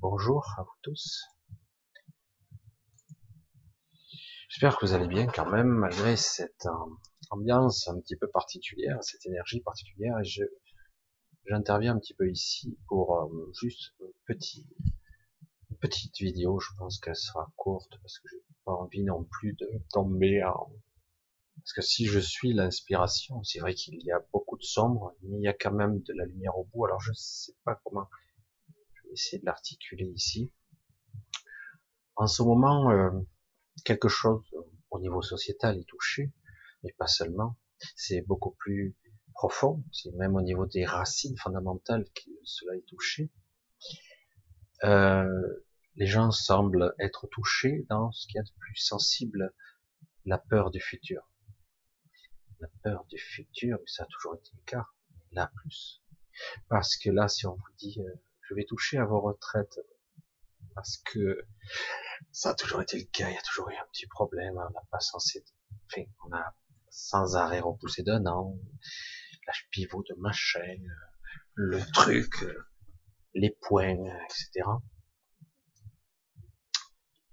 bonjour à vous tous. J'espère que vous allez bien quand même malgré cette euh, ambiance un petit peu particulière, cette énergie particulière. Et je j'interviens un petit peu ici pour euh, juste une petite, une petite vidéo. Je pense qu'elle sera courte parce que j'ai pas envie non plus de tomber en parce que si je suis l'inspiration, c'est vrai qu'il y a beaucoup de sombre, mais il y a quand même de la lumière au bout. Alors je sais pas comment essayer de l'articuler ici. En ce moment, euh, quelque chose au niveau sociétal est touché, mais pas seulement. C'est beaucoup plus profond. C'est même au niveau des racines fondamentales que cela est touché. Euh, les gens semblent être touchés dans ce qui est de plus sensible, la peur du futur. La peur du futur, ça a toujours été le cas, là plus. Parce que là, si on vous dit, euh, je vais toucher à vos retraites parce que ça a toujours été le cas, il y a toujours eu un petit problème, on n'a pas censé, enfin, on a sans arrêt repoussé d'un an, l'âge pivot de ma chaîne, le truc, les points, etc.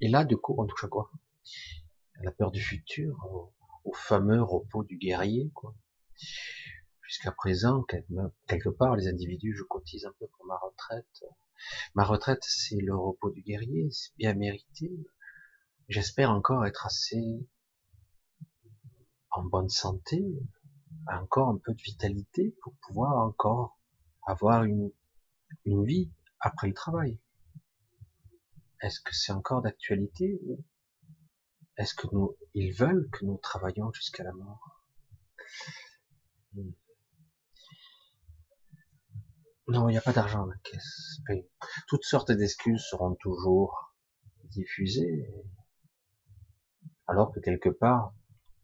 Et là, du coup, on touche à quoi? À la peur du futur, au fameux repos du guerrier, quoi. Jusqu'à présent, quelque part, les individus, je cotise un peu pour ma retraite. Ma retraite, c'est le repos du guerrier, c'est bien mérité. J'espère encore être assez en bonne santé, encore un peu de vitalité pour pouvoir encore avoir une, une vie après le travail. Est-ce que c'est encore d'actualité ou est-ce que nous, ils veulent que nous travaillions jusqu'à la mort? Non, il n'y a pas d'argent dans la caisse. toutes sortes d'excuses seront toujours diffusées. Alors que quelque part,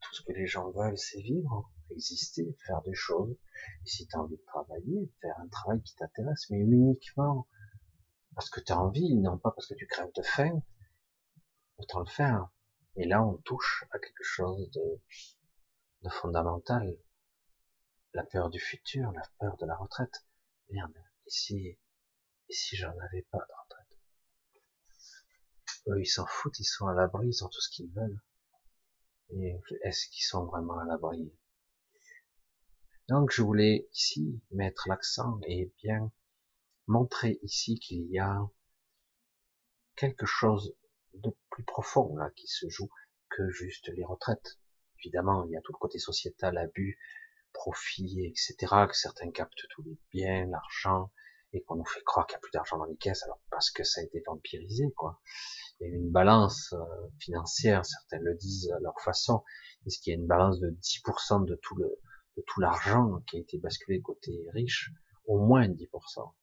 tout ce que les gens veulent, c'est vivre, exister, faire des choses. Et si tu as envie de travailler, faire un travail qui t'intéresse, mais uniquement parce que tu as envie, non pas parce que tu crèves de faim, autant le faire. Et là, on touche à quelque chose de, de fondamental. La peur du futur, la peur de la retraite. Merde, ici, ici j'en avais pas de retraite. Eux, ils s'en foutent, ils sont à l'abri, ils ont tout ce qu'ils veulent. Et est-ce qu'ils sont vraiment à l'abri? Donc je voulais ici mettre l'accent et bien montrer ici qu'il y a quelque chose de plus profond là qui se joue que juste les retraites. Évidemment, il y a tout le côté sociétal, abus, profit, etc., que certains captent tous les biens, l'argent, et qu'on nous fait croire qu'il n'y a plus d'argent dans les caisses, alors parce que ça a été vampirisé, quoi. Il y a une balance euh, financière, certains le disent à leur façon, est-ce qu'il y a une balance de 10% de tout le, de tout l'argent qui a été basculé côté riche, au moins 10%.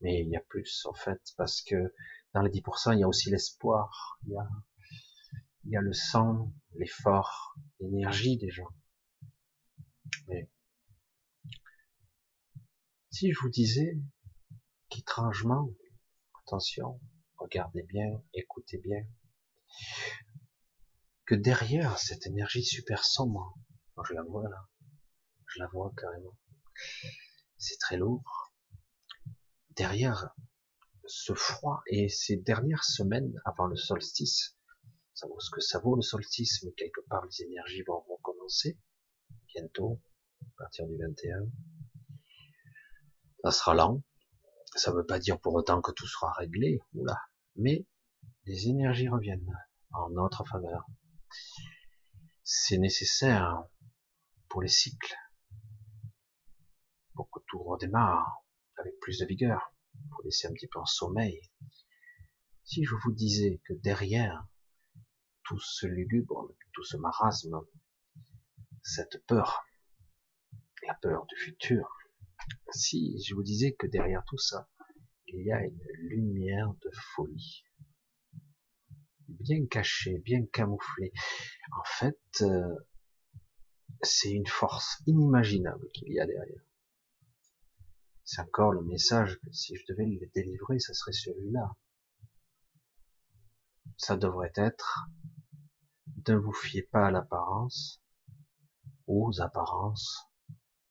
Mais il y a plus, en fait, parce que dans les 10%, il y a aussi l'espoir, il y a, il y a le sang, l'effort, l'énergie des gens. Mais si je vous disais qu'étrangement, attention, regardez bien, écoutez bien, que derrière cette énergie super sombre, je la vois là, je la vois carrément, c'est très lourd, derrière ce froid et ces dernières semaines avant le solstice, ça vaut ce que ça vaut le solstice, mais quelque part les énergies vont recommencer, bientôt, à partir du 21. Ça sera lent. Ça ne veut pas dire pour autant que tout sera réglé, oula. Mais les énergies reviennent en notre faveur. C'est nécessaire pour les cycles, pour que tout redémarre avec plus de vigueur, pour laisser un petit peu en sommeil. Si je vous disais que derrière tout ce lugubre, tout ce marasme, cette peur, la peur du futur. Si je vous disais que derrière tout ça, il y a une lumière de folie, bien cachée, bien camouflée. En fait, euh, c'est une force inimaginable qu'il y a derrière. C'est encore le message que si je devais le délivrer, ce serait celui-là. Ça devrait être ne vous fiez pas à l'apparence, aux apparences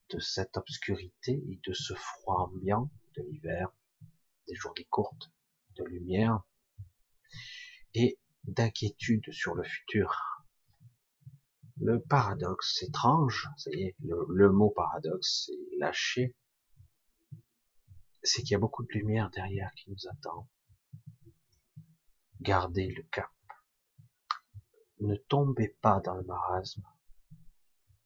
de cette obscurité et de ce froid ambiant de l'hiver, des journées courtes de lumière et d'inquiétude sur le futur. Le paradoxe étrange, ça y est, le, mot paradoxe est lâché, c'est qu'il y a beaucoup de lumière derrière qui nous attend. Gardez le cap. Ne tombez pas dans le marasme.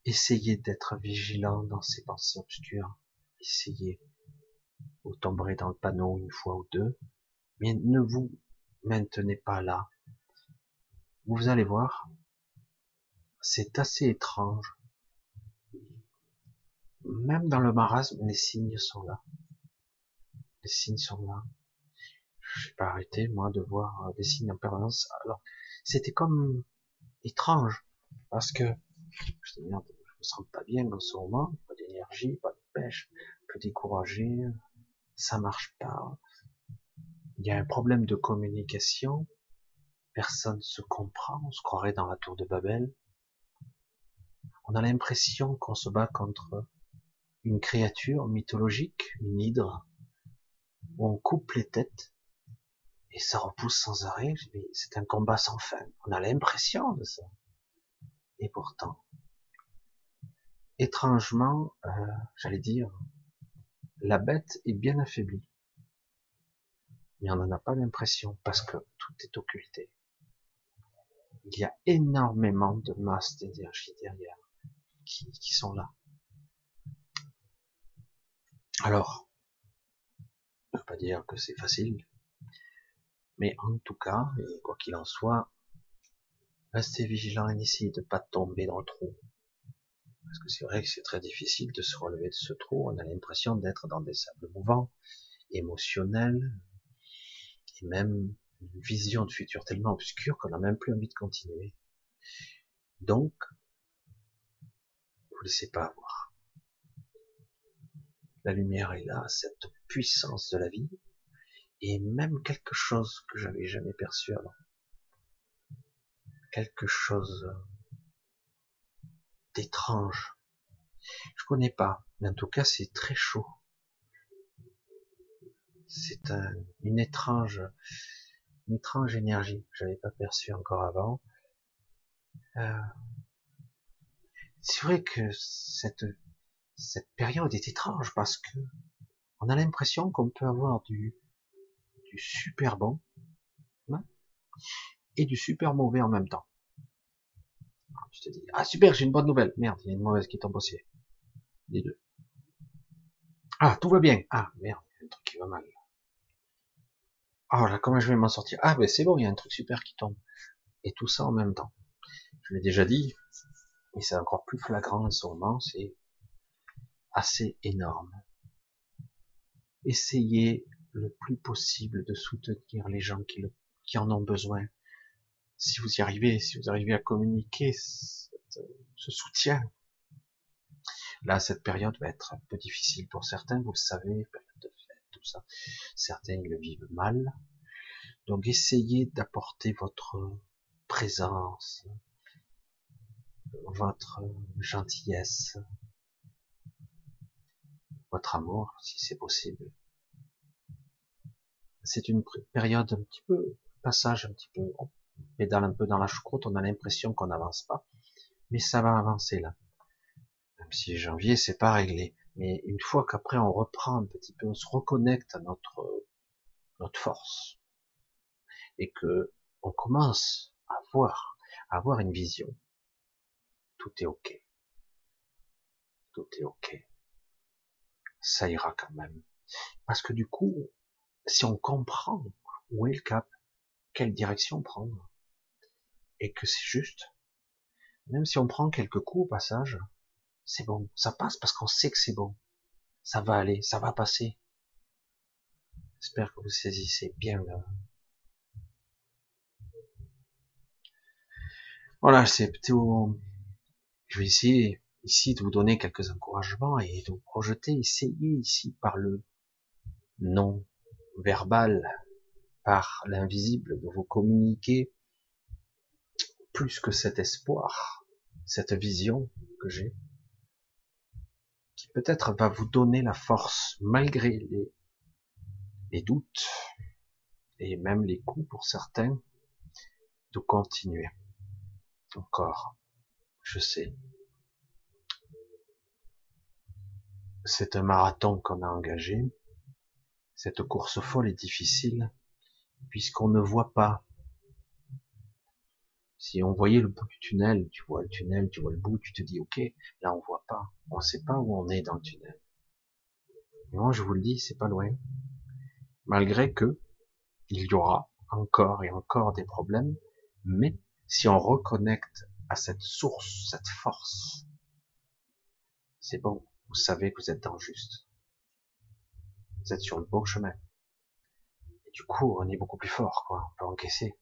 Essayez d'être vigilant dans ces pensées obscures. Essayez. Vous tomberez dans le panneau une fois ou deux, mais ne vous maintenez pas là. Vous allez voir, c'est assez étrange. Même dans le marasme, les signes sont là. Les signes sont là. Je n'ai pas arrêté, moi, de voir des signes en permanence. Alors, c'était comme étrange, parce que me sens pas bien en ce moment, pas d'énergie, pas de pêche, peu découragé, ça marche pas. Il y a un problème de communication, personne se comprend, on se croirait dans la tour de Babel. On a l'impression qu'on se bat contre une créature mythologique, une hydre, où on coupe les têtes et ça repousse sans arrêt. C'est un combat sans fin. On a l'impression de ça. Et pourtant, étrangement, euh, j'allais dire, la bête est bien affaiblie. Mais on n'en a pas l'impression parce que tout est occulté. Il y a énormément de masses d'énergie derrière qui, sont là. Alors, je ne veux pas dire que c'est facile, mais en tout cas, quoi qu'il en soit, restez vigilant et n'essayez de pas tomber dans le trou. Parce que c'est vrai que c'est très difficile de se relever de ce trou. On a l'impression d'être dans des sables mouvants, émotionnels, et même une vision de futur tellement obscure qu'on n'a même plus envie de continuer. Donc, vous laissez pas avoir. La lumière est là, cette puissance de la vie, et même quelque chose que j'avais jamais perçu avant. Quelque chose d'étrange. Je connais pas, mais en tout cas c'est très chaud. C'est une étrange, une étrange énergie que j'avais pas perçue encore avant. Euh, c'est vrai que cette cette période est étrange parce que on a l'impression qu'on peut avoir du du super bon hein, et du super mauvais en même temps. Tu te dis, ah super, j'ai une bonne nouvelle. Merde, il y a une mauvaise qui tombe aussi. Les deux. Ah, tout va bien. Ah, merde, il y a un truc qui va mal. Ah, là, comment je vais m'en sortir? Ah, ben c'est bon, il y a un truc super qui tombe. Et tout ça en même temps. Je l'ai déjà dit, et c'est encore plus flagrant en ce moment, c'est assez énorme. Essayez le plus possible de soutenir les gens qui en ont besoin. Si vous y arrivez, si vous arrivez à communiquer ce soutien, là, cette période va être un peu difficile pour certains, vous le savez, période de fête, tout ça. Certains le vivent mal. Donc, essayez d'apporter votre présence, votre gentillesse, votre amour, si c'est possible c'est une période un petit peu passage, un petit peu, pédale un peu dans la choucroute, on a l'impression qu'on n'avance pas, mais ça va avancer là. Même si janvier c'est pas réglé, mais une fois qu'après on reprend un petit peu, on se reconnecte à notre notre force. Et que on commence à voir, à avoir une vision, tout est ok, tout est ok, ça ira quand même, parce que du coup si on comprend où est le cap, quelle direction prendre, et que c'est juste, même si on prend quelques coups au passage, c'est bon, ça passe parce qu'on sait que c'est bon, ça va aller, ça va passer. J'espère que vous saisissez bien là. Voilà, c'est plutôt, je vais essayer ici de vous donner quelques encouragements et de vous projeter, essayez ici par le non verbal par l'invisible de vous communiquer plus que cet espoir, cette vision que j'ai, qui peut-être va vous donner la force malgré les, doutes et même les coups pour certains de continuer. Encore, je sais. C'est un marathon qu'on a engagé. Cette course folle est difficile puisqu'on ne voit pas. Si on voyait le bout du tunnel, tu vois le tunnel, tu vois le bout, tu te dis ok, là on voit pas, on sait pas où on est dans le tunnel. Mais moi je vous le dis, c'est pas loin. Malgré que il y aura encore et encore des problèmes, mais si on reconnecte à cette source, cette force, c'est bon, vous savez que vous êtes dans le juste. Vous êtes sur le bon chemin. Et du coup, on est beaucoup plus fort, quoi. On peut encaisser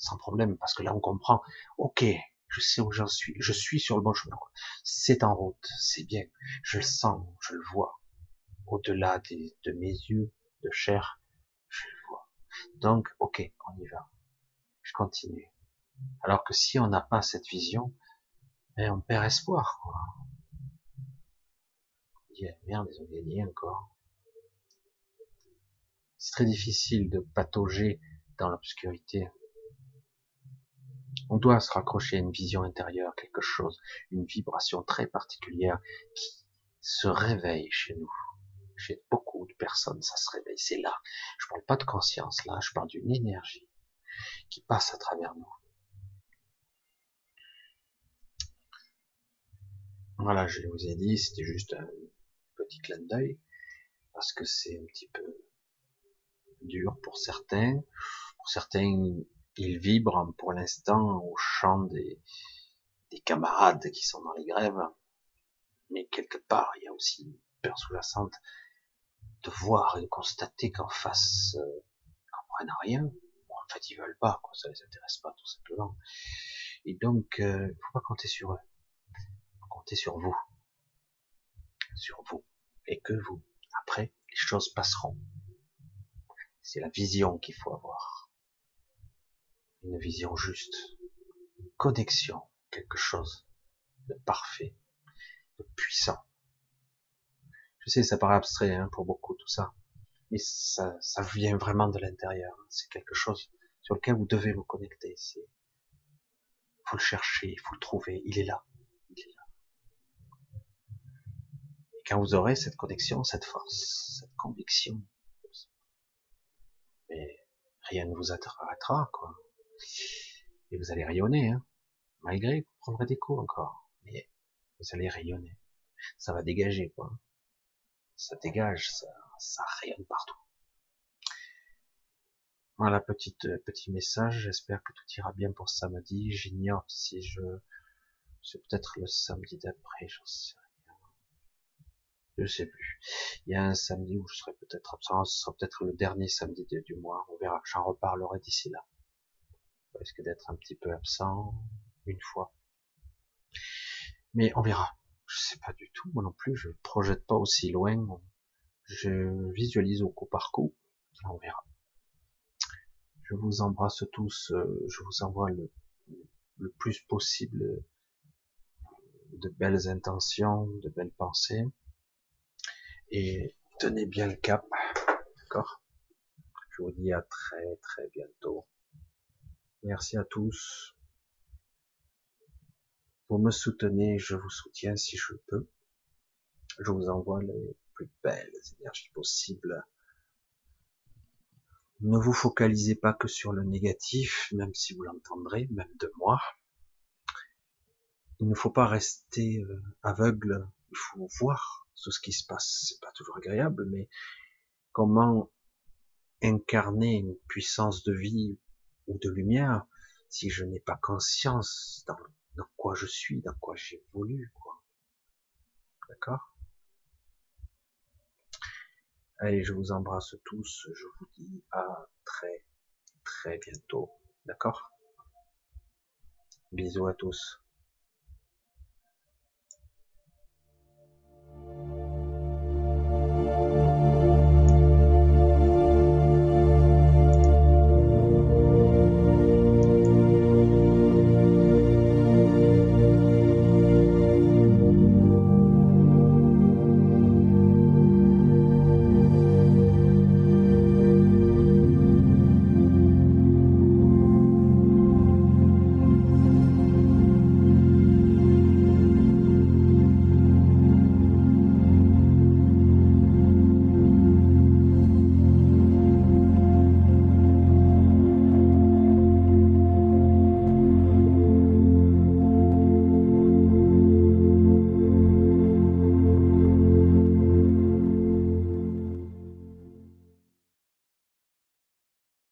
sans problème, parce que là, on comprend. Ok, je sais où j'en suis. Je suis sur le bon chemin. C'est en route, c'est bien. Je le sens, je le vois. Au-delà de mes yeux de chair, je le vois. Donc, ok, on y va. Je continue. Alors que si on n'a pas cette vision, ben, on perd espoir. Quoi. On dit, merde, ils ont gagné encore. C'est très difficile de patauger dans l'obscurité. On doit se raccrocher à une vision intérieure, quelque chose, une vibration très particulière qui se réveille chez nous. Chez beaucoup de personnes, ça se réveille. C'est là. Je parle pas de conscience, là. Je parle d'une énergie qui passe à travers nous. Voilà, je vous ai dit, c'était juste un petit clin d'œil, parce que c'est un petit peu dur pour certains. Pour certains, ils vibrent pour l'instant au chant des, des camarades qui sont dans les grèves. Mais quelque part, il y a aussi une peur sous-jacente de voir et de constater qu'en face, euh, comprennent rien. en fait, ils veulent pas, quoi, ça les intéresse pas, tout simplement. Et donc, euh, faut pas compter sur eux compter sur vous. Sur vous. Et que vous. Après, les choses passeront. C'est la vision qu'il faut avoir. Une vision juste. Une connexion. Quelque chose de parfait. De puissant. Je sais, ça paraît abstrait hein, pour beaucoup tout ça. Mais ça, ça vient vraiment de l'intérieur. C'est quelque chose sur lequel vous devez vous connecter. Il faut le chercher, il faut le trouver. Il est là. Là quand vous aurez cette connexion, cette force, cette conviction, mais rien ne vous arrêtera, quoi. Et vous allez rayonner, hein. Malgré, vous prendrez des coups encore, mais vous allez rayonner. Ça va dégager, quoi. Ça dégage, ça, ça rayonne partout. Voilà, petite, petit message. J'espère que tout ira bien pour samedi. J'ignore si je, c'est peut-être le samedi d'après, j'en sais je sais plus. Il y a un samedi où je serai peut-être absent, ce sera peut-être le dernier samedi du mois, on verra, j'en reparlerai d'ici là. Risque d'être un petit peu absent, une fois. Mais on verra. Je sais pas du tout, moi non plus, je projette pas aussi loin, je visualise au coup par coup, on verra. Je vous embrasse tous, euh, je vous envoie le, le plus possible de belles intentions, de belles pensées et tenez bien le cap, d'accord? Je vous dis à très très bientôt. Merci à tous. Vous me soutenez, je vous soutiens si je peux. Je vous envoie les plus belles énergies possibles. Ne vous focalisez pas que sur le négatif, même si vous l'entendrez, même de moi. Il ne faut pas rester euh, aveugle, il faut voir tout ce qui se passe. C'est pas toujours agréable, mais comment incarner une puissance de vie ou de lumière si je n'ai pas conscience dans, quoi je suis, dans quoi j'évolue, quoi. D'accord? Allez, je vous embrasse tous. Je vous dis à très très bientôt. D'accord? Bisous à tous.